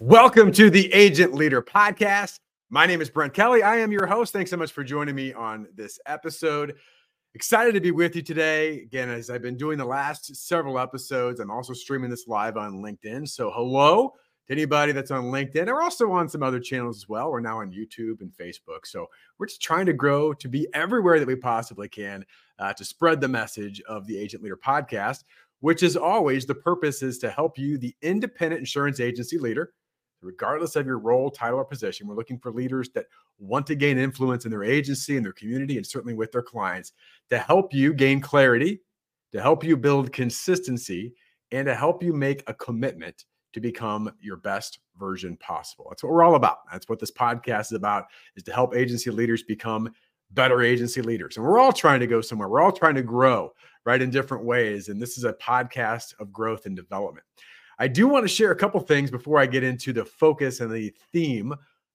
Welcome to the Agent Leader Podcast. My name is Brent Kelly. I am your host. Thanks so much for joining me on this episode. Excited to be with you today. Again, as I've been doing the last several episodes, I'm also streaming this live on LinkedIn. So, hello to anybody that's on LinkedIn. We're also on some other channels as well. We're now on YouTube and Facebook. So, we're just trying to grow to be everywhere that we possibly can uh, to spread the message of the Agent Leader Podcast, which is always the purpose is to help you, the independent insurance agency leader regardless of your role, title, or position. We're looking for leaders that want to gain influence in their agency and their community, and certainly with their clients to help you gain clarity, to help you build consistency, and to help you make a commitment to become your best version possible. That's what we're all about. That's what this podcast is about is to help agency leaders become better agency leaders. And we're all trying to go somewhere. We're all trying to grow, right, in different ways. And this is a podcast of growth and development. I do want to share a couple things before I get into the focus and the theme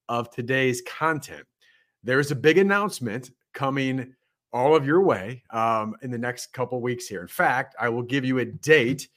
of today's content. There's a big announcement coming all of your way um, in the next couple weeks here. In fact, I will give you a date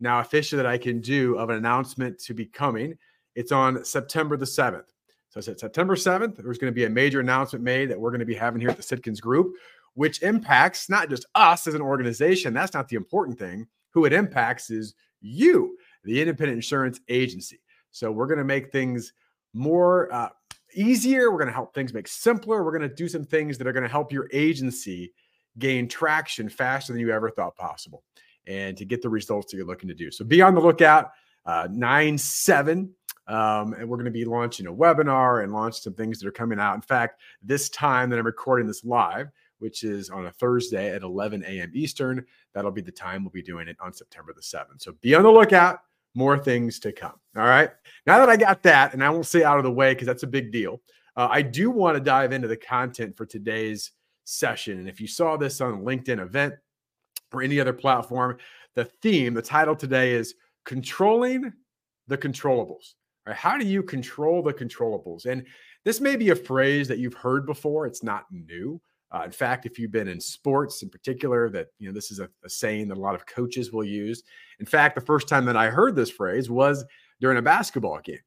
now officially that I can do of an announcement to be coming. It's on September the 7th. So I said September 7th, there's going to be a major announcement made that we're going to be having here at the Sitkins Group, which impacts not just us as an organization. That's not the important thing. Who it impacts is you the independent insurance agency. So we're going to make things more uh, easier. We're going to help things make simpler. We're going to do some things that are going to help your agency gain traction faster than you ever thought possible and to get the results that you're looking to do. So be on the lookout. Uh, 9 7. Um, and we're going to be launching a webinar and launch some things that are coming out. In fact, this time that I'm recording this live, which is on a Thursday at 11 a.m. Eastern, that'll be the time we'll be doing it on September the 7th. So be on the lookout more things to come. All right. Now that I got that, and I won't say out of the way because that's a big deal, uh, I do want to dive into the content for today's session. And if you saw this on LinkedIn event or any other platform, the theme, the title today is Controlling the Controllables. Right? How do you control the controllables? And this may be a phrase that you've heard before, it's not new. Uh, in fact, if you've been in sports in particular, that you know this is a, a, saying that a lot of coaches will use. In fact, the first time that I heard this phrase was during a basketball game,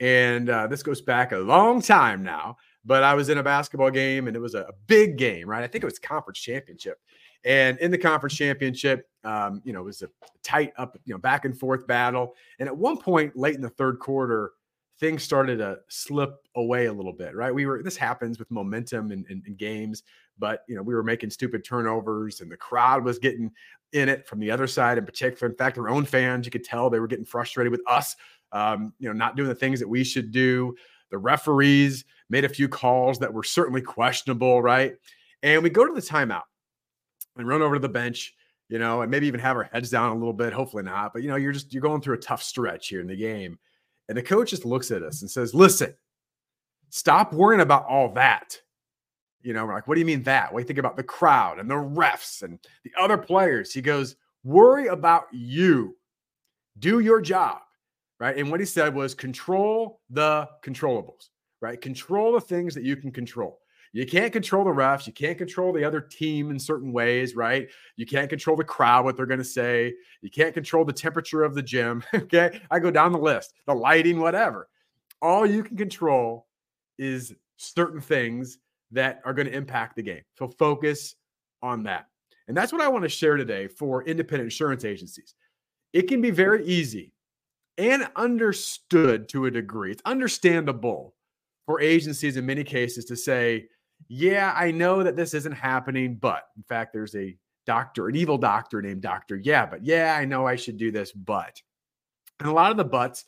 and uh, this goes back a long time now. But I was in a basketball game, and it was a, a big game, right? I think it was conference championship, and in the conference championship, um, you know, it was a tight up, you know, back and forth battle. And at one point, late in the third quarter, things started to slip away a little bit, right? We were this happens with momentum in, games, but you know we were making stupid turnovers, and the crowd was getting in it from the other side in particular. In fact, our own fans, you could tell they were getting frustrated with us, um, you know, not doing the things that we should do. The referees made a few calls that were certainly questionable, right? And we go to the timeout and run over to the bench you know, and maybe even have our heads down a little bit. Hopefully not, but you know, you're just you're going through a tough stretch here in the game. And the coach just looks at us and says, Listen, stop worrying about all that. You know, we're like, What do you mean that? You think about the crowd and the refs and the other players? He goes, Worry about you. Do your job. Right. And what he said was control the controllables, right? Control the things that you can control. You can't control the refs. You can't control the other team in certain ways, right? You can't control the crowd, what they're going to say. You can't control the temperature of the gym. Okay. I go down the list, the lighting, whatever. All you can control is certain things that are going to impact the game. So focus on that. And that's what I want to share today for independent insurance agencies. It can be very easy and understood to a degree. It's understandable for agencies in many cases to say, yeah, I know that this isn't happening, but in fact, there's a doctor, an evil doctor named Doctor. Yeah, but yeah, I know I should do this, but. And a lot of the buts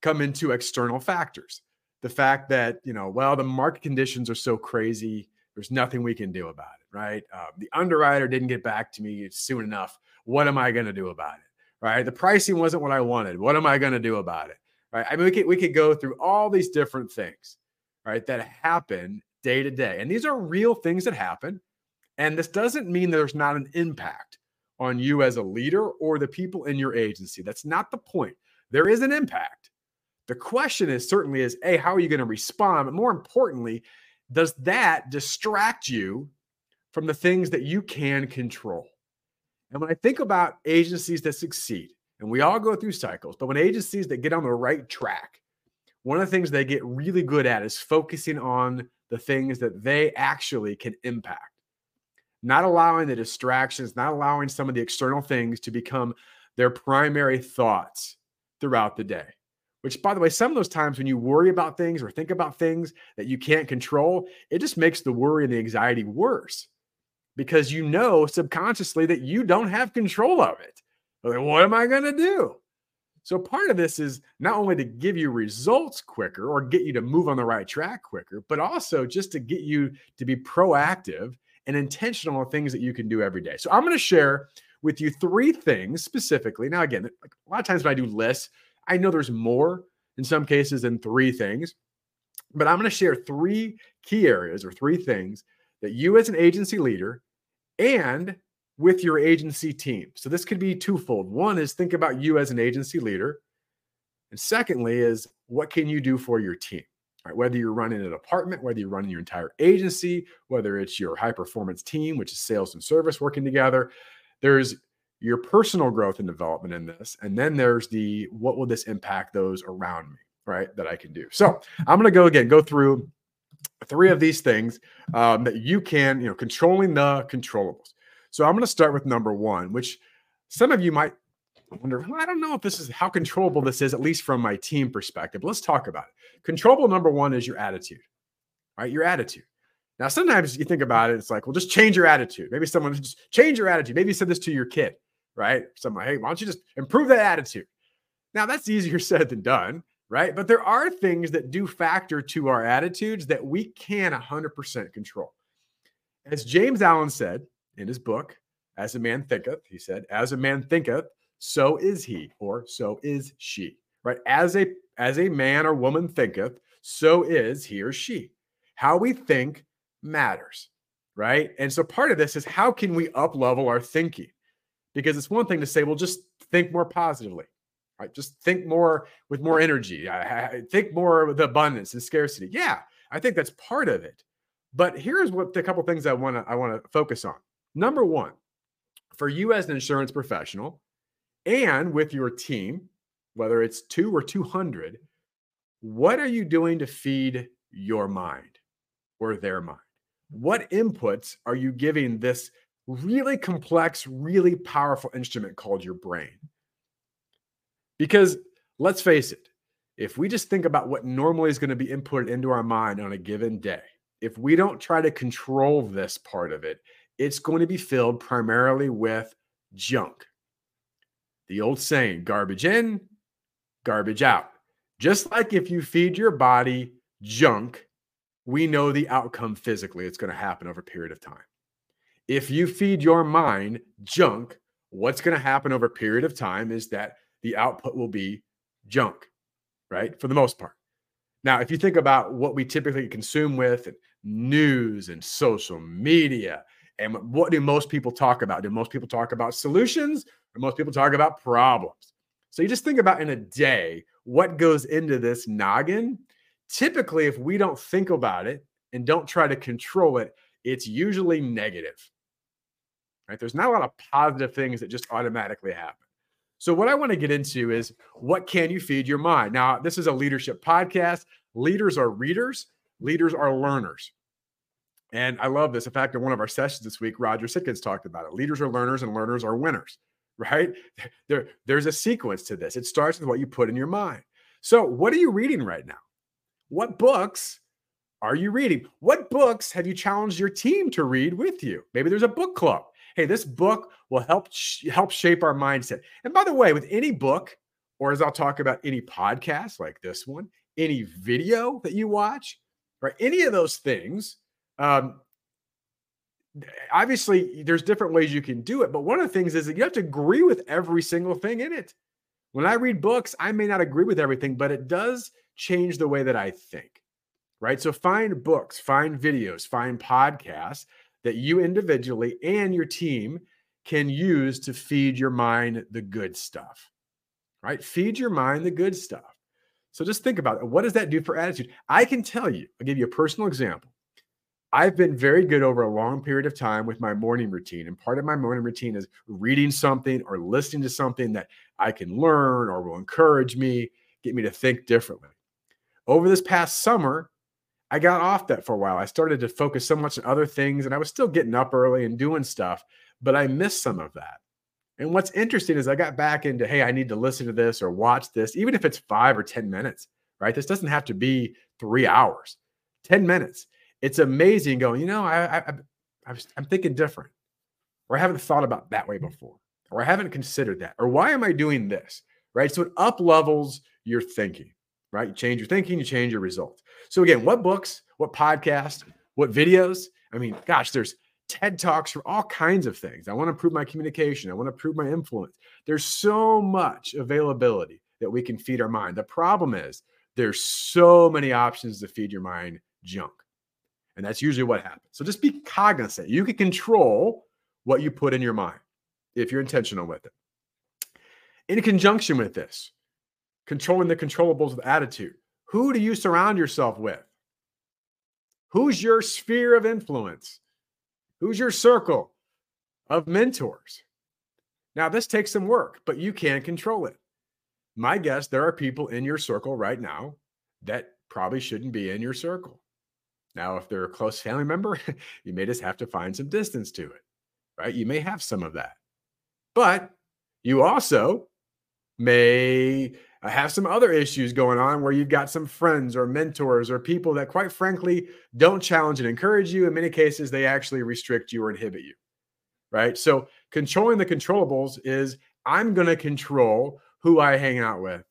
come into external factors. The fact that, you know, well, the market conditions are so crazy, there's nothing we can do about it, right? Uh, the underwriter didn't get back to me soon enough. What am I going to do about it? Right? The pricing wasn't what I wanted. What am I going to do about it? Right? I mean, we could we could go through all these different things, right, that happen day to day. And these are real things that happen. And this doesn't mean there's not an impact on you as a leader or the people in your agency. That's not the point. There is an impact. The question is certainly is, A, how are you going to respond? But more importantly, does that distract you from the things that you can control? And when I think about agencies that succeed, and we all go through cycles, but when agencies that get on the right track, one of the things they get really good at is focusing on the things that they actually can impact, not allowing the distractions, not allowing some of the external things to become their primary thoughts throughout the day. Which, by the way, some of those times when you worry about things or think about things that you can't control, it just makes the worry and the anxiety worse because you know subconsciously that you don't have control of it. Like, what am I going to do? So, part of this is not only to give you results quicker or get you to move on the right track quicker, but also just to get you to be proactive and intentional on things that you can do every day. So, I'm going to share with you three things specifically. Now, again, a lot of times when I do lists, I know there's more in some cases than three things, but I'm going to share three key areas or three things that you as an agency leader and with your agency team. So this could be twofold. One is think about you as an agency leader. And secondly is what can you do for your team? Right, whether you're running an department, whether you're running your entire agency, whether it's your high performance team, which is sales and service working together, there's your personal growth and development in this. And then there's the what will this impact those around me, right? That I can do. So I'm going to go again, go through three of these things um, that you can, you know, controlling the controllables. So I'm going to start with number one, which some of you might wonder, well, I don't know if this is how controllable this is, at least from my team perspective. Let's talk about it. Controllable number one is your attitude, right? Your attitude. Now, sometimes you think about it, it's like, well, just change your attitude. Maybe someone just change your attitude. Maybe you said this to your kid, right? Someone, hey, why don't you just improve that attitude? Now, that's easier said than done right? But there are things that do factor to our attitudes that we can 100% control. As James Allen said in his book, As a Man Thinketh, he said, As a man thinketh, so is he, or so is she, right? As a as a man or woman thinketh, so is he or she. How we think matters, right? And so part of this is how can we up level our thinking? Because it's one thing to say, well, just think more positively. Right? Just think more with more energy. Uh, I, think more with abundance and scarcity. Yeah, I think that's part of it. But here's what the couple things I want to I want to focus on. Number one, for you as an insurance professional and with your team, whether it's two or 200, what are you doing to feed your mind or their mind? What inputs are you giving this really complex, really powerful instrument called your brain? Because let's face it, if we just think about what normally is going to be inputted into our mind on a given day, if we don't try to control this part of it, it's going to be filled primarily with junk. The old saying, garbage in, garbage out. Just like if you feed your body junk, we know the outcome physically. It's going to happen over a period of time. If you feed your mind junk, what's going to happen over a period of time is that the output will be junk, right? For the most part. Now, if you think about what we typically consume with news and social media, and what do most people talk about? Do most people talk about solutions or most people talk about problems? So you just think about in a day what goes into this noggin. Typically, if we don't think about it and don't try to control it, it's usually negative. Right? There's not a lot of positive things that just automatically happen. So, what I want to get into is what can you feed your mind? Now, this is a leadership podcast. Leaders are readers, leaders are learners. And I love this. In fact, in one of our sessions this week, Roger Sitkins talked about it. Leaders are learners and learners are winners, right? There, there's a sequence to this. It starts with what you put in your mind. So, what are you reading right now? What books are you reading? What books have you challenged your team to read with you? Maybe there's a book club hey, this book will help sh- help shape our mindset. And by the way, with any book, or as I'll talk about any podcast like this one, any video that you watch, or any of those things, um, obviously there's different ways you can do it. But one of the things is that you have to agree with every single thing in it. When I read books, I may not agree with everything, but it does change the way that I think. Right. So find books, find videos, find podcasts that you individually and your team can use to feed your mind the good stuff, right? Feed your mind the good stuff. So just think about it. What does that do for attitude? I can tell you, I'll give you a personal example. I've been very good over a long period of time with my morning routine. And part of my morning routine is reading something or listening to something that I can learn or will encourage me, get me to think differently. over this past summer, I got off that for a while. I started to focus so much on other things and I was still getting up early and doing stuff, but I missed some of that. And what's interesting is I got back into, hey, I need to listen to this or watch this, even if it's five or 10 minutes, right? This doesn't have to be three hours, 10 minutes. It's amazing going, you know, I, I, I I'm thinking different, or I haven't thought about that way before, or I haven't considered that, or why am I doing this, right? So it up levels your thinking, right? You change your thinking, you change your results. So again, what books, what podcasts, what videos? I mean, gosh, there's TED Talks for all kinds of things. I want to improve my communication. I want to improve my influence. There's so much availability that we can feed our mind. The problem is there's so many options to feed your mind junk. And that's usually what happens. So just be cognizant. You can control what you put in your mind if you're intentional with it. In conjunction with this, controlling the controllables with attitude. Who do you surround yourself with? Who's your sphere of influence? Who's your circle of mentors? Now, this takes some work, but you can control it. My guess, there are people in your circle right now that probably shouldn't be in your circle. Now, if they're a close family member, you may just have to find some distance to it, right? You may have some of that. But you also may have some other issues going on where you've got some friends or mentors or people that, quite frankly, don't challenge and encourage you. In many cases, they actually restrict you or inhibit you. Right. So, controlling the controllables is I'm going to control who I hang out with.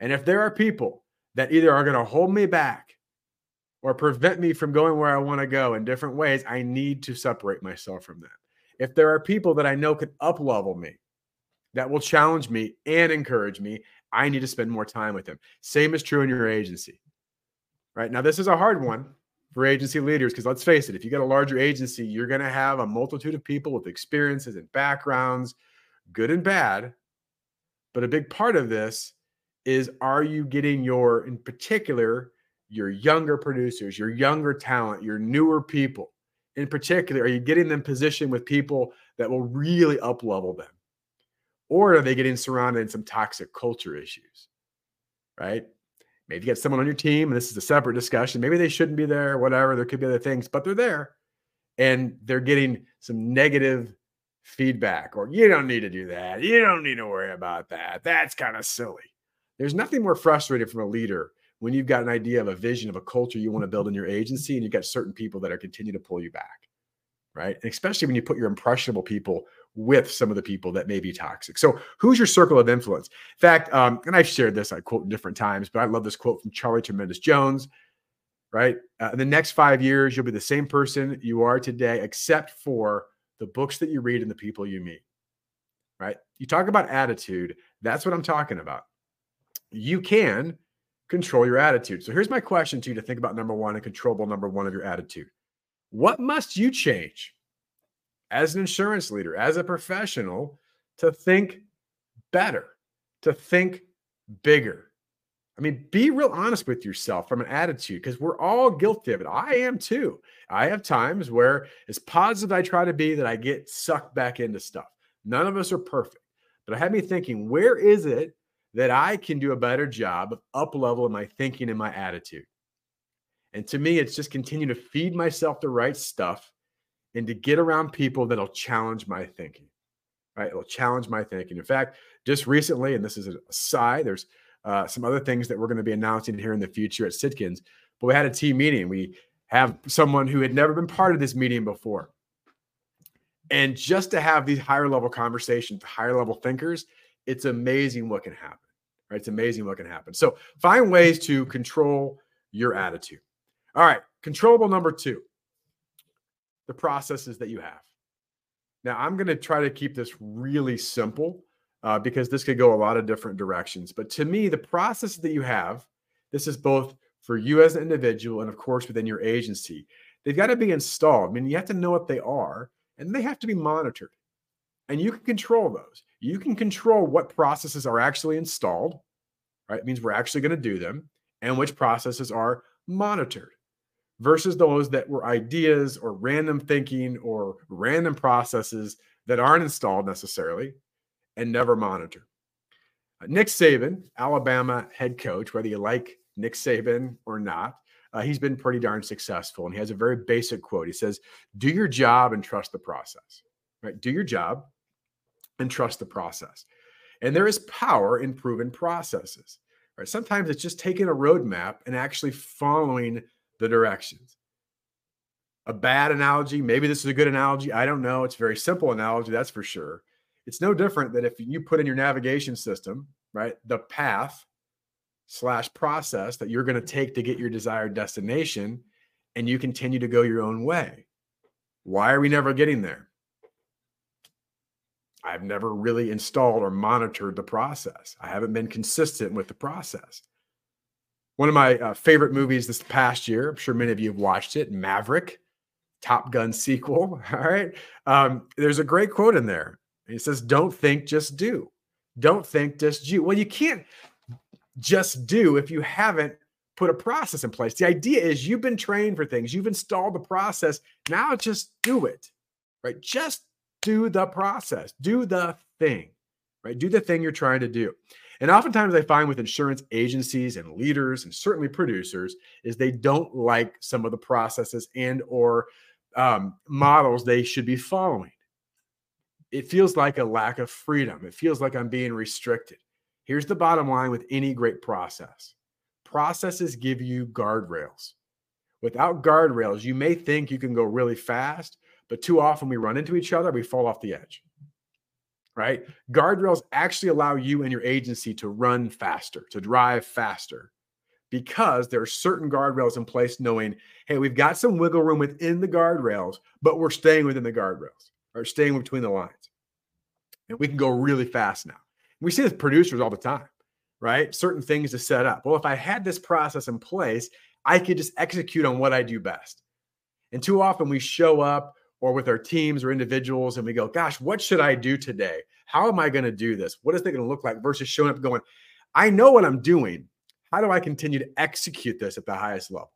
And if there are people that either are going to hold me back or prevent me from going where I want to go in different ways, I need to separate myself from them. If there are people that I know could up level me, that will challenge me and encourage me, I need to spend more time with them. Same is true in your agency. Right now, this is a hard one for agency leaders because let's face it, if you get a larger agency, you're going to have a multitude of people with experiences and backgrounds, good and bad. But a big part of this is are you getting your, in particular, your younger producers, your younger talent, your newer people in particular, are you getting them positioned with people that will really up level them? Or are they getting surrounded in some toxic culture issues? Right? Maybe you get someone on your team, and this is a separate discussion. Maybe they shouldn't be there, whatever. There could be other things, but they're there and they're getting some negative feedback, or you don't need to do that. You don't need to worry about that. That's kind of silly. There's nothing more frustrating from a leader when you've got an idea of a vision of a culture you want to build in your agency and you've got certain people that are continuing to pull you back right? And especially when you put your impressionable people with some of the people that may be toxic. So, who's your circle of influence? In fact, um, and I've shared this, I quote in different times, but I love this quote from Charlie Tremendous Jones, right? Uh, in the next five years, you'll be the same person you are today, except for the books that you read and the people you meet, right? You talk about attitude, that's what I'm talking about. You can control your attitude. So, here's my question to you to think about number one and controllable number one of your attitude. What must you change as an insurance leader, as a professional, to think better, to think bigger? I mean, be real honest with yourself from an attitude because we're all guilty of it. I am too. I have times where, as positive I try to be, that I get sucked back into stuff. None of us are perfect, but it had me thinking, where is it that I can do a better job of up leveling my thinking and my attitude? And to me, it's just continue to feed myself the right stuff and to get around people that'll challenge my thinking. Right? It'll challenge my thinking. In fact, just recently, and this is a side, there's uh, some other things that we're going to be announcing here in the future at Sitkins. But we had a team meeting. We have someone who had never been part of this meeting before. And just to have these higher level conversations, higher level thinkers, it's amazing what can happen. Right? It's amazing what can happen. So find ways to control your attitude. All right, controllable number two the processes that you have. Now, I'm going to try to keep this really simple uh, because this could go a lot of different directions. But to me, the processes that you have, this is both for you as an individual and, of course, within your agency, they've got to be installed. I mean, you have to know what they are and they have to be monitored. And you can control those. You can control what processes are actually installed, right? It means we're actually going to do them, and which processes are monitored versus those that were ideas or random thinking or random processes that aren't installed necessarily and never monitored. Uh, Nick Saban, Alabama head coach, whether you like Nick Saban or not, uh, he's been pretty darn successful. And he has a very basic quote. He says, Do your job and trust the process, right? Do your job and trust the process. And there is power in proven processes, right? Sometimes it's just taking a roadmap and actually following the directions. A bad analogy, maybe this is a good analogy. I don't know. It's a very simple analogy, that's for sure. It's no different than if you put in your navigation system, right, the path slash process that you're going to take to get your desired destination and you continue to go your own way. Why are we never getting there? I've never really installed or monitored the process. I haven't been consistent with the process. One of my uh, favorite movies this past year, I'm sure many of you have watched it, Maverick, Top Gun sequel. All right. Um, there's a great quote in there. He says, Don't think, just do. Don't think, just do. Well, you can't just do if you haven't put a process in place. The idea is you've been trained for things, you've installed the process. Now just do it, right? Just do the process, do the thing, right? Do the thing you're trying to do. And oftentimes I find with insurance agencies and leaders and certainly producers is they don't like some of the processes and or um, models they should be following. It feels like a lack of freedom. It feels like I'm being restricted. Here's the bottom line with any great process processes give you guardrails. Without guardrails, you may think you can go really fast, but too often we run into each other, we fall off the edge. Right? Guardrails actually allow you and your agency to run faster, to drive faster, because there are certain guardrails in place, knowing, hey, we've got some wiggle room within the guardrails, but we're staying within the guardrails or staying between the lines. And we can go really fast now. We see this producers all the time, right? Certain things to set up. Well, if I had this process in place, I could just execute on what I do best. And too often we show up or with our teams or individuals and we go, gosh, what should I do today? How am I going to do this? What is it going to look like versus showing up going, I know what I'm doing. How do I continue to execute this at the highest level?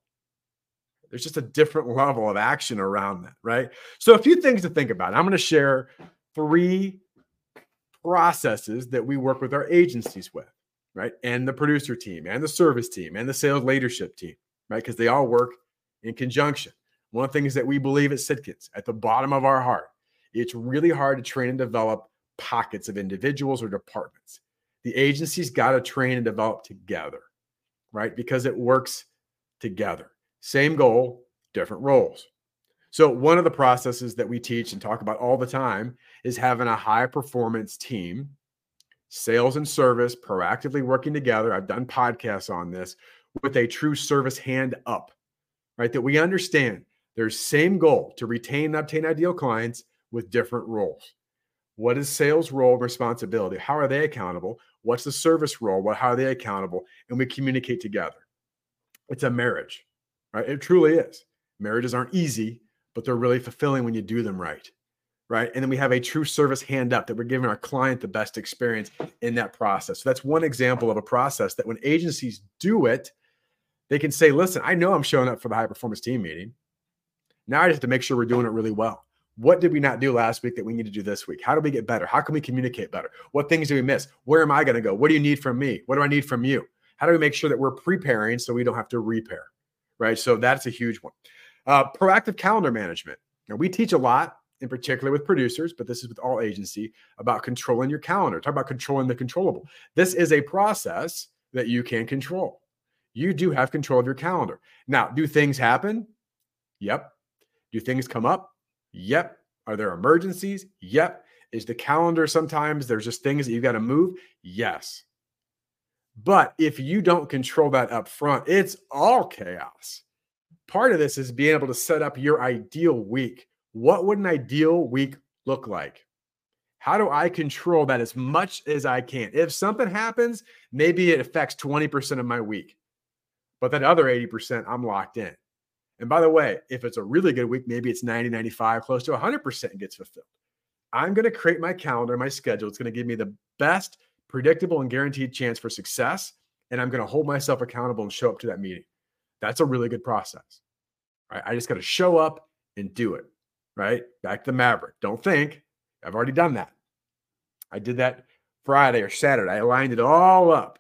There's just a different level of action around that, right? So, a few things to think about. I'm going to share three processes that we work with our agencies with, right? And the producer team and the service team and the sales leadership team, right? Because they all work in conjunction. One of the things that we believe at Sitkins, at the bottom of our heart, it's really hard to train and develop pockets of individuals or departments. The agency's got to train and develop together, right? Because it works together. Same goal, different roles. So, one of the processes that we teach and talk about all the time is having a high performance team, sales and service proactively working together. I've done podcasts on this with a true service hand up, right? That we understand there's same goal to retain and obtain ideal clients with different roles. What is sales role responsibility? How are they accountable? What's the service role? What how are they accountable? And we communicate together. It's a marriage, right? It truly is. Marriages aren't easy, but they're really fulfilling when you do them right. Right. And then we have a true service hand up that we're giving our client the best experience in that process. So that's one example of a process that when agencies do it, they can say, listen, I know I'm showing up for the high performance team meeting. Now I just have to make sure we're doing it really well. What did we not do last week that we need to do this week? How do we get better? How can we communicate better? What things do we miss? Where am I going to go? What do you need from me? What do I need from you? How do we make sure that we're preparing so we don't have to repair? Right. So that's a huge one. Uh, proactive calendar management. Now, we teach a lot, in particular with producers, but this is with all agency, about controlling your calendar. Talk about controlling the controllable. This is a process that you can control. You do have control of your calendar. Now, do things happen? Yep. Do things come up? Yep. Are there emergencies? Yep. Is the calendar sometimes there's just things that you've got to move? Yes. But if you don't control that up front, it's all chaos part of this is being able to set up your ideal week. What would an ideal week look like? How do I control that as much as I can? If something happens, maybe it affects 20% of my week, but that other 80%, I'm locked in. And by the way, if it's a really good week, maybe it's 90, 95, close to 100% gets fulfilled. I'm going to create my calendar, my schedule. It's going to give me the best predictable and guaranteed chance for success. And I'm going to hold myself accountable and show up to that meeting. That's a really good process. Right? I just got to show up and do it. Right? Back to the Maverick. Don't think I've already done that. I did that Friday or Saturday. I lined it all up.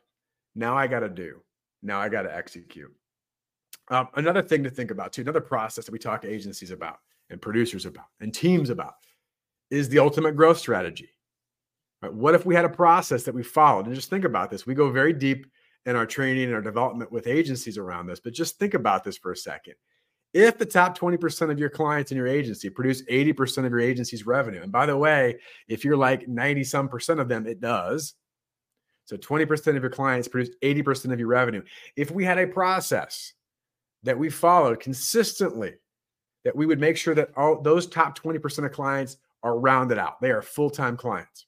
Now I got to do. Now I got to execute. Um, another thing to think about too, another process that we talk to agencies about and producers about and teams about is the ultimate growth strategy. Right? What if we had a process that we followed? And just think about this. We go very deep in our training and our development with agencies around this, but just think about this for a second. If the top 20% of your clients in your agency produce 80% of your agency's revenue, and by the way, if you're like 90 some percent of them, it does. So 20% of your clients produce 80% of your revenue. If we had a process that we followed consistently, that we would make sure that all those top 20% of clients are rounded out, they are full time clients,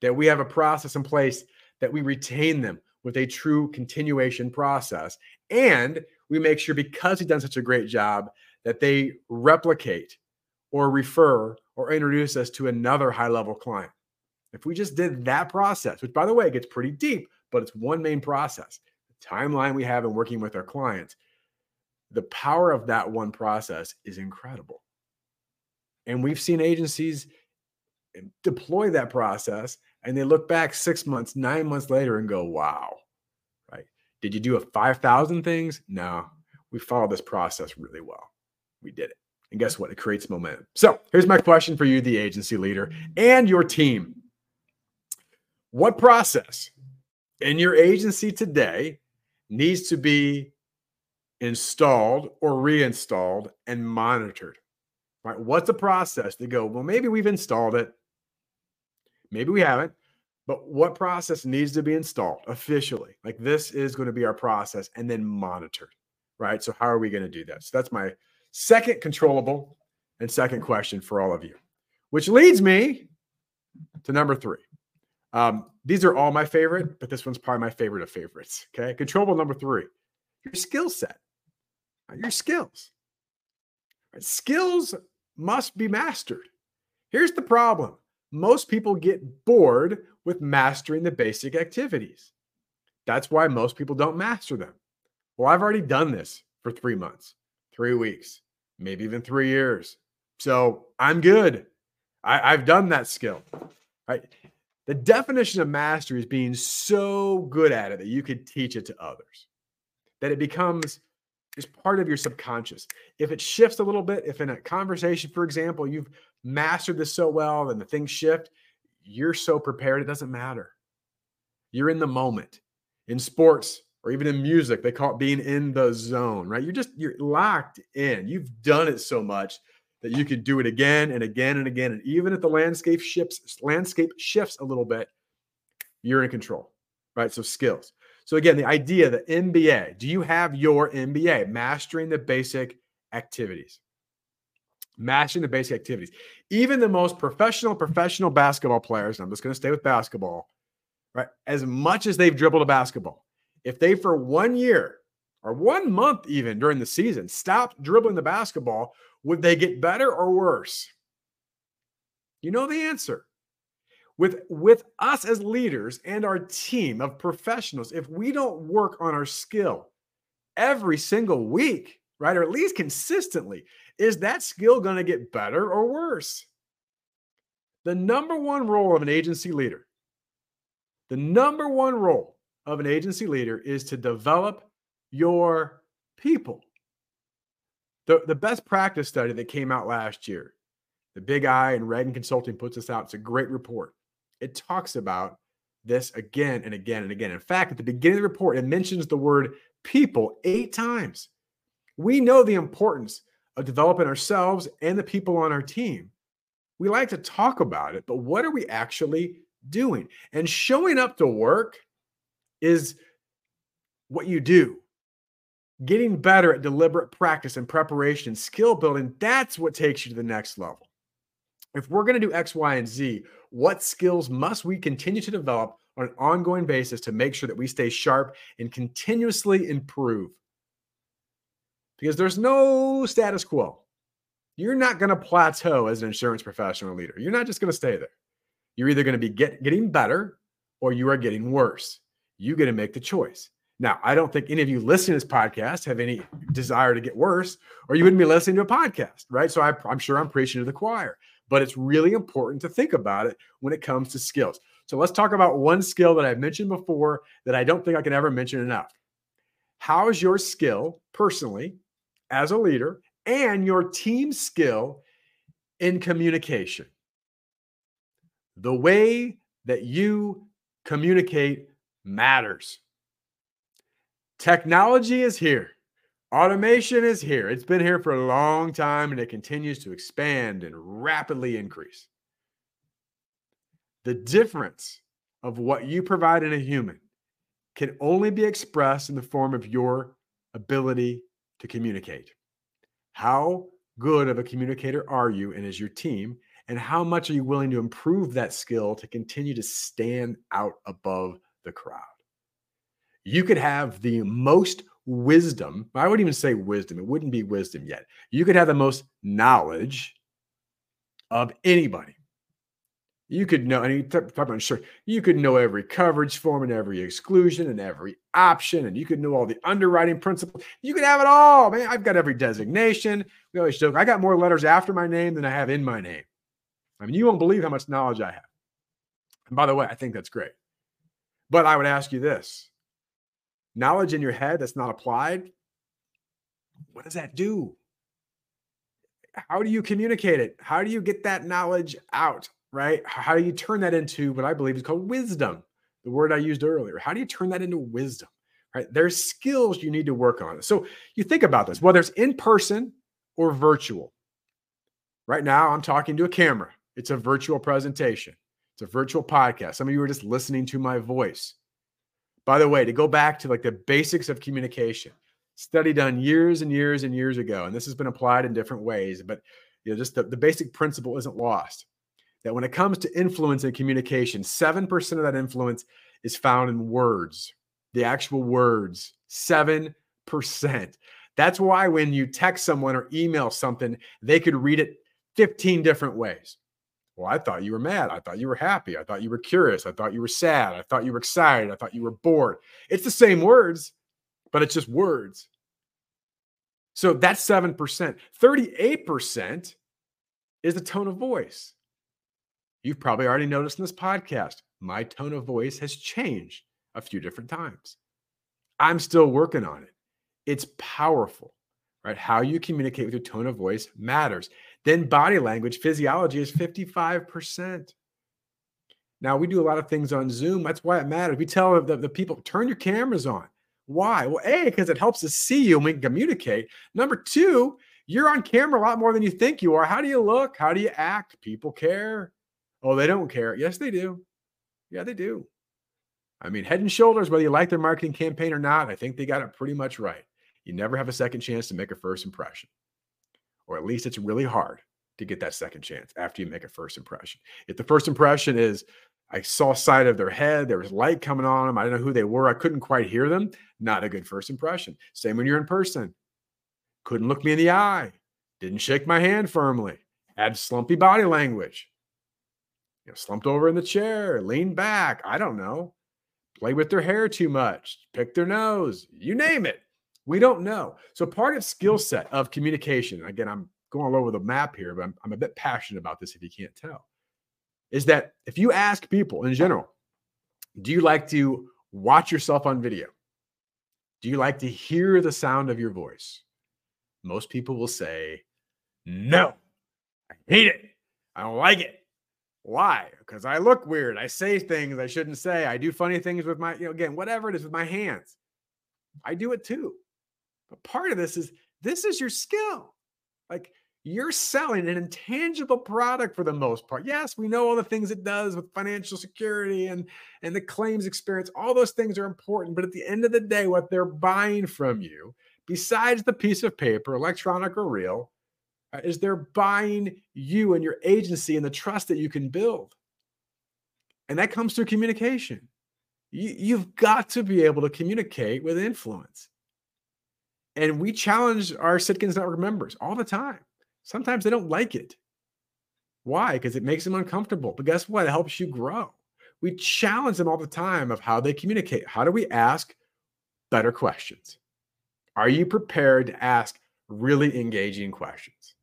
that we have a process in place that we retain them with a true continuation process. And we make sure because he's done such a great job that they replicate or refer or introduce us to another high level client. If we just did that process, which by the way gets pretty deep, but it's one main process, the timeline we have in working with our clients, the power of that one process is incredible. And we've seen agencies eh, deploy that process and they look back six months, nine months later and go, wow, right? Did you do a 5,000 things? No, we followed this process really well. We did it. And guess what? It creates momentum. So here's my question for you, the agency leader and your team. What process in your agency today needs to be installed or reinstalled and monitored? Right? What's the process to go? Well, maybe we've installed it. Maybe we haven't. But what process needs to be installed officially? Like this is going to be our process and then monitored, right? So, how are we going to do that? So, that's my second controllable and second question for all of you, which leads me to number three. Um, these are all my favorite, but this one's probably my favorite of favorites. Okay. Controllable number three your skill set, Uh, your skills. Skills must be mastered. Here's the problem most people get bored with mastering the basic activities. That's why most people don't master them. Well, I've already done this for three months, three weeks, maybe even three years. So I'm good. I, have done that skill. Right. The definition of mastery is being so good at it that you could teach it to others, that it becomes just part of your subconscious. If it shifts a little bit, if in a conversation, for example, you've mastered this so well and the things shift, you're so prepared, it doesn't matter. You're in the moment. In sports or even in music, they call it being in the zone, right? You're just, you're locked in. You've done it so much that you can do it again and again and again. And even if the landscape shifts, landscape shifts a little bit, you're in control, right? So skills. So again, the idea, the MBA, do you have your MBA, mastering the basic activities? Mastering the basic activities. Even the most professional, professional basketball players, I'm just going to stay with basketball, right? As much as they've dribbled a basketball, if they for one year or one month even during the season stopped dribbling the basketball, would they get better or worse? You know the answer. With, with us as leaders and our team of professionals, if we don't work on our skill every single week, right, or at least consistently, is that skill going to get better or worse? The number one role of an agency leader, the number one role of an agency leader is to develop your people. The, the best practice study that came out last year, the Big I and Reagan Consulting puts this out. It's a great report. It talks about this again and again and again. In fact, at the beginning of the report, it mentions the word people eight times. We know the importance of developing ourselves and the people on our team. We like to talk about it, but what are we actually doing? And showing up to work is what you do getting better at deliberate practice and preparation, skill building, that's what takes you to the next level. If we're going to do X, Y, and Z, what skills must we continue to develop on an ongoing basis to make sure that we stay sharp and continuously improve? Because there's no status quo. You're not going to plateau as an insurance professional leader. You're not just going to stay there. You're either going to be get, getting better or you are getting worse. You get to make the choice. Now, I don't think any of you listening to this podcast have any desire to get worse, or you wouldn't be listening to a podcast, right? So I, am sure I'm preaching to the choir, but it's really important to think about it when it comes to skills. So let's talk about one skill that I've mentioned before that I don't think I can ever mention enough How is your skill personally as a leader and your team skill in communication? The way that you communicate matters. Technology is here. Automation is here. It's been here for a long time and it continues to expand and rapidly increase. The difference of what you provide in a human can only be expressed in the form of your ability to communicate. How good of a communicator are you and is your team? And how much are you willing to improve that skill to continue to stand out above the crowd? You could have the most wisdom. I wouldn't even say wisdom, it wouldn't be wisdom yet. You could have the most knowledge of anybody. You could know, and you talk about sure, you could know every coverage form and every exclusion and every option, and you could know all the underwriting principles. You could have it all, man. I've got every designation. We always joke, I got more letters after my name than I have in my name. I mean, you won't believe how much knowledge I have. And by the way, I think that's great. But I would ask you this knowledge in your head that's not applied, what does that do? How do you communicate it? How do you get that knowledge out, right? How do you turn that into what I believe is called wisdom, the word I used earlier? How do you turn that into wisdom, right? There's skills you need to work on. So you think about this, whether it's in person or virtual. Right now, I'm talking to a camera, it's a virtual presentation, it's a virtual podcast. Some of you are just listening to my voice. By the way, to go back to like the basics of communication, study done years and years and years ago, and this has been applied in different ways, but you know, just the, the basic principle isn't lost. That when it comes to influence and communication, 7% of that influence is found in words, the actual words, 7%. That's why when you text someone or email something, they could read it 15 different ways. Well, I thought you were mad. I thought you were happy. I thought you were curious. I thought you were sad. I thought you were excited. I thought you were bored. It's the same words, but it's just words. So that's 7%. 38% is the tone of voice. You've probably already noticed in this podcast, my tone of voice has changed a few different times. I'm still working on it. It's powerful, right? How you communicate with your tone of voice matters. Then body language, physiology is 55%. Now, we do a lot of things on Zoom. That's why it matters. We tell the, the people, turn your cameras on. Why? Well, A, because it helps us see you and we can communicate. Number two, you're on camera a lot more than you think you are. How do you look? How do you act? People care. Oh, they don't care. Yes, they do. Yeah, they do. I mean, head and shoulders, whether you like their marketing campaign or not, I think they got it pretty much right. You never have a second chance to make a first impression or at least it's really hard to get that second chance after you make a first impression. If the first impression is, I saw sight of their head, there was light coming on them, I didn't know who they were, I couldn't quite hear them, not a good first impression. Same when you're in person. Couldn't look me in the eye, didn't shake my hand firmly, had slumpy body language. You know, slumped over in the chair, leaned back, I don't know, play with their hair too much, pick their nose, you name it. We don't know. So part of skill set of communication, again, I'm going all over the map here, but I'm, I'm a bit passionate about this if you can't tell, is that if you ask people in general, do you like to watch yourself on video? Do you like to hear the sound of your voice? Most people will say, no, I hate it. I don't like it. Why? Because I look weird. I say things I shouldn't say. I do funny things with my, you know, again, whatever it is with my hands. I do it too. But part of this is this is your skill. Like you're selling an intangible product for the most part. Yes, we know all the things it does with financial security and and the claims experience. All those things are important, but at the end of the day what they're buying from you, besides the piece of paper, electronic or real, uh, is they're buying you and your agency and the trust that you can build. And that comes through communication. You, you've got to be able to communicate with influence. And we challenge our Sitkins Network members all the time. Sometimes they don't like it. Why? Because it makes them uncomfortable. But guess what? It helps you grow. We challenge them all the time of how they communicate. How do we ask better questions? Are you prepared to ask really engaging questions?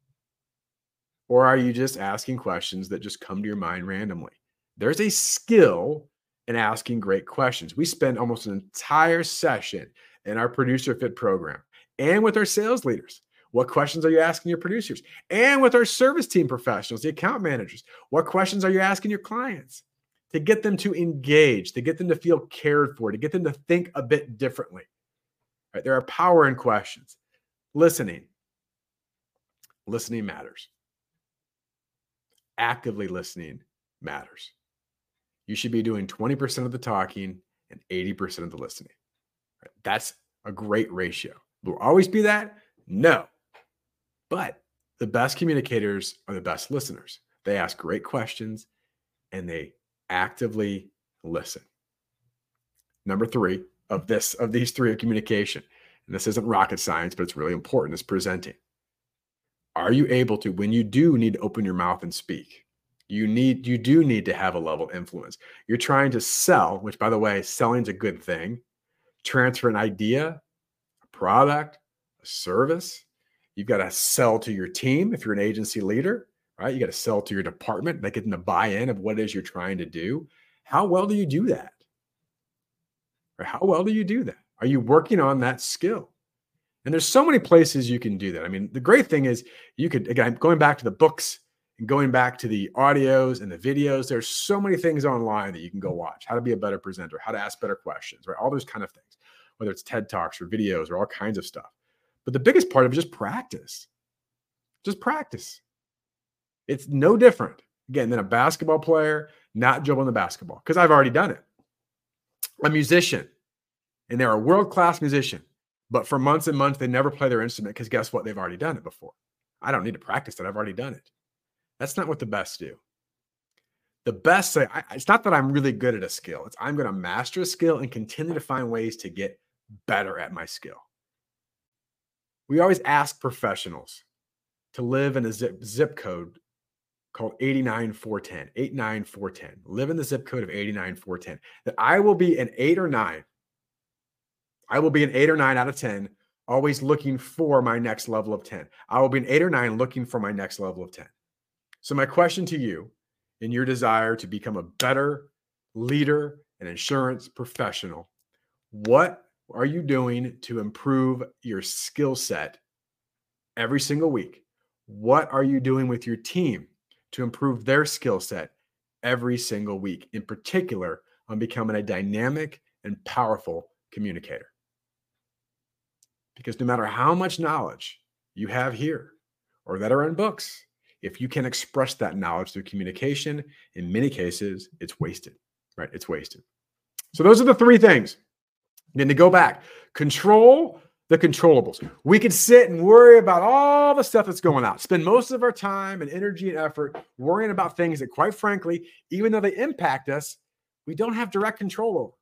Or are you just asking questions that just come to your mind randomly? There's a skill in asking great questions. We spend almost an entire session in our producer fit program and with our sales leaders. What questions are you asking your producers? And with our service team professionals, the account managers, what questions are you asking your clients to get them to engage, to get them to feel cared for, to get them to think a bit differently? Right? There are power in questions. Listening. Listening matters. Actively listening matters. You should be doing 20% of the talking and 80% of the listening. Right? That's a great ratio. Will always be that? No. But the best communicators are the best listeners. They ask great questions and they actively listen. Number three of this of these three of communication, and this isn't rocket science, but it's really important, is presenting. Are you able to, when you do need to open your mouth and speak, you need you do need to have a level of influence. You're trying to sell, which by the way, selling is a good thing. Transfer an idea, product, a service. You've got to sell to your team if you're an agency leader, right? You got to sell to your department, them to buy in of what it is you're trying to do. How well do you do that? Or how well do you do that? Are you working on that skill? And there's so many places you can do that. I mean, the great thing is you could again going back to the books and going back to the audios and the videos. There's so many things online that you can go watch. How to be a better presenter, how to ask better questions, right? All those kind of things, whether it's TED Talks or videos or all kinds of stuff. But the biggest part of it is just practice. Just practice. It's no different, again, than a basketball player not dribbling the basketball because I've already done it. A musician, and they're a world class musician, but for months and months, they never play their instrument because guess what? They've already done it before. I don't need to practice that. I've already done it. That's not what the best do. The best say, I, it's not that I'm really good at a skill, it's I'm going to master a skill and continue to find ways to get better at my skill. We always ask professionals to live in a zip, zip code called 89410, 89410. Live in the zip code of 89410. That I will be an eight or nine. I will be an eight or nine out of 10, always looking for my next level of 10. I will be an eight or nine looking for my next level of 10. So, my question to you in your desire to become a better leader and insurance professional, what are you doing to improve your skill set every single week? What are you doing with your team to improve their skill set every single week, in particular on becoming a dynamic and powerful communicator? Because no matter how much knowledge you have here or that are in books, if you can express that knowledge through communication, in many cases, it's wasted, right? It's wasted. So, those are the three things. Then to go back, control the controllables. We could sit and worry about all the stuff that's going on, spend most of our time and energy and effort worrying about things that, quite frankly, even though they impact us, we don't have direct control over.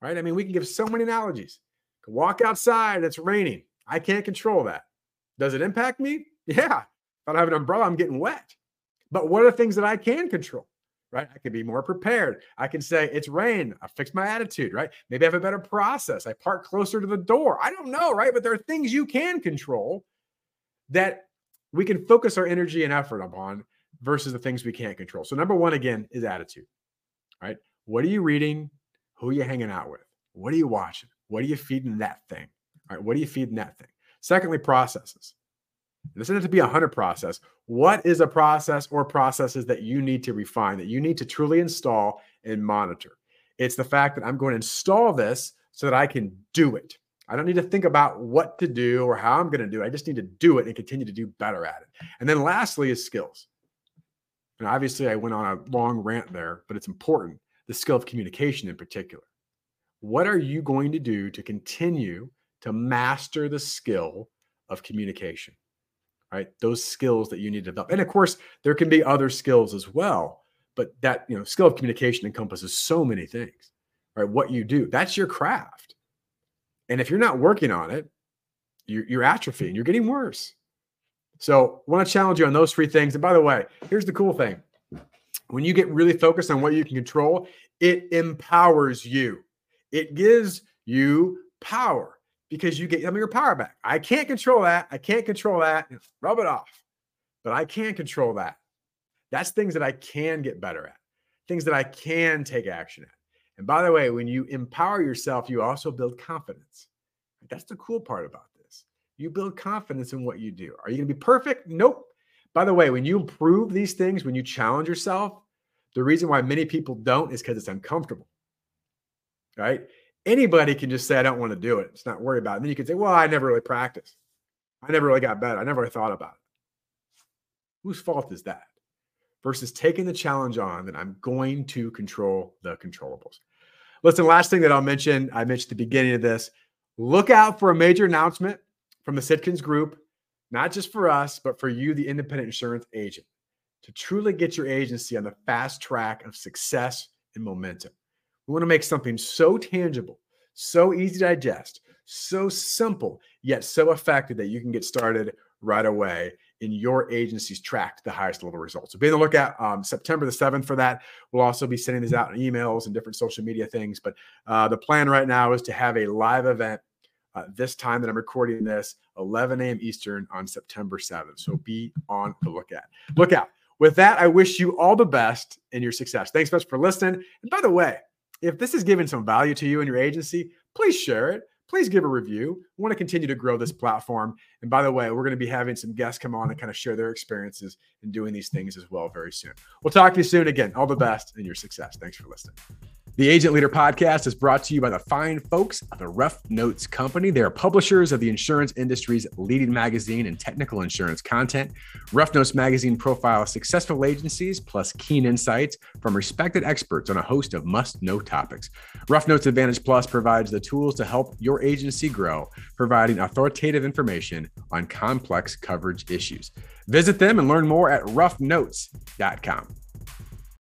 Right? I mean, we can give so many analogies. Walk outside, it's raining. I can't control that. Does it impact me? Yeah. If I don't have an umbrella, I'm getting wet. But what are the things that I can control? Right? I can be more prepared. I can say, it's rain. I fix my attitude, right? Maybe I have a better process. I park closer to the door. I don't know, right? But there are things you can control that we can focus our energy and effort upon versus the things we can't control. So, number one, again, is attitude, right? What are you reading? Who are you hanging out with? What are you watching? What are you feeding that thing? All right. What are you feeding that thing? Secondly, processes. This have to be a 100 process. What is a process or processes that you need to refine, that you need to truly install and monitor? It's the fact that I'm going to install this so that I can do it. I don't need to think about what to do or how I'm going to do it. I just need to do it and continue to do better at it. And then lastly is skills. And obviously, I went on a long rant there, but it's important the skill of communication in particular. What are you going to do to continue to master the skill of communication? Right? Those skills that you need to develop. And of course, there can be other skills as well, but that, you know, skill of communication encompasses so many things, right? What you do, that's your craft. And if you're not working on it, you're, you're atrophying, you're getting worse. So, I want to challenge you on those three things. And by the way, here's the cool thing when you get really focused on what you can control, it empowers you, it gives you power because you get some of your power back. I can't control that. I can't control that. Rub it off. But I can control that. That's things that I can get better at, things that I can take action at. And by the way, when you empower yourself, you also build confidence. That's the cool part about this. You build confidence in what you do. Are you going to be perfect? Nope. By the way, when you improve these things, when you challenge yourself, the reason why many people don't is because it's uncomfortable. Right? Anybody can just say, I don't want to do it. It's not worry about it. And then you can say, Well, I never really practiced. I never really got better. I never really thought about it. Whose fault is that? Versus taking the challenge on that I'm going to control the controllables. Listen, last thing that I'll mention, I mentioned the beginning of this look out for a major announcement from the Sitkins Group, not just for us, but for you, the independent insurance agent, to truly get your agency on the fast track of success and momentum. We want to make something so tangible, so easy to digest, so simple, yet so effective that you can get started right away in your agency's track to the highest level results. So be on the lookout um, September the 7th for that. We'll also be sending these out in emails and different social media things. But uh, the plan right now is to have a live event uh, this time that I'm recording this, 11 a.m. Eastern on September 7th. So be on the lookout. Look out. With that, I wish you all the best in your success. Thanks much for listening. And by the way, if this is giving some value to you and your agency, please share it please give a review. We want to continue to grow this platform. And by the way, we're going to be having some guests come on and kind of share their experiences in doing these things as well very soon. We'll talk to you soon. Again, all the best in your success. Thanks for listening. The Agent Leader podcast is brought to you by the fine folks of the Rough Notes Company. They are publishers of the insurance industry's leading magazine and technical insurance content. Rough Notes magazine profiles successful agencies plus keen insights from respected experts on a host of must know topics. Rough Notes Advantage Plus provides the tools to help your agency grow, providing authoritative information on complex coverage issues. Visit them and learn more at roughnotes.com.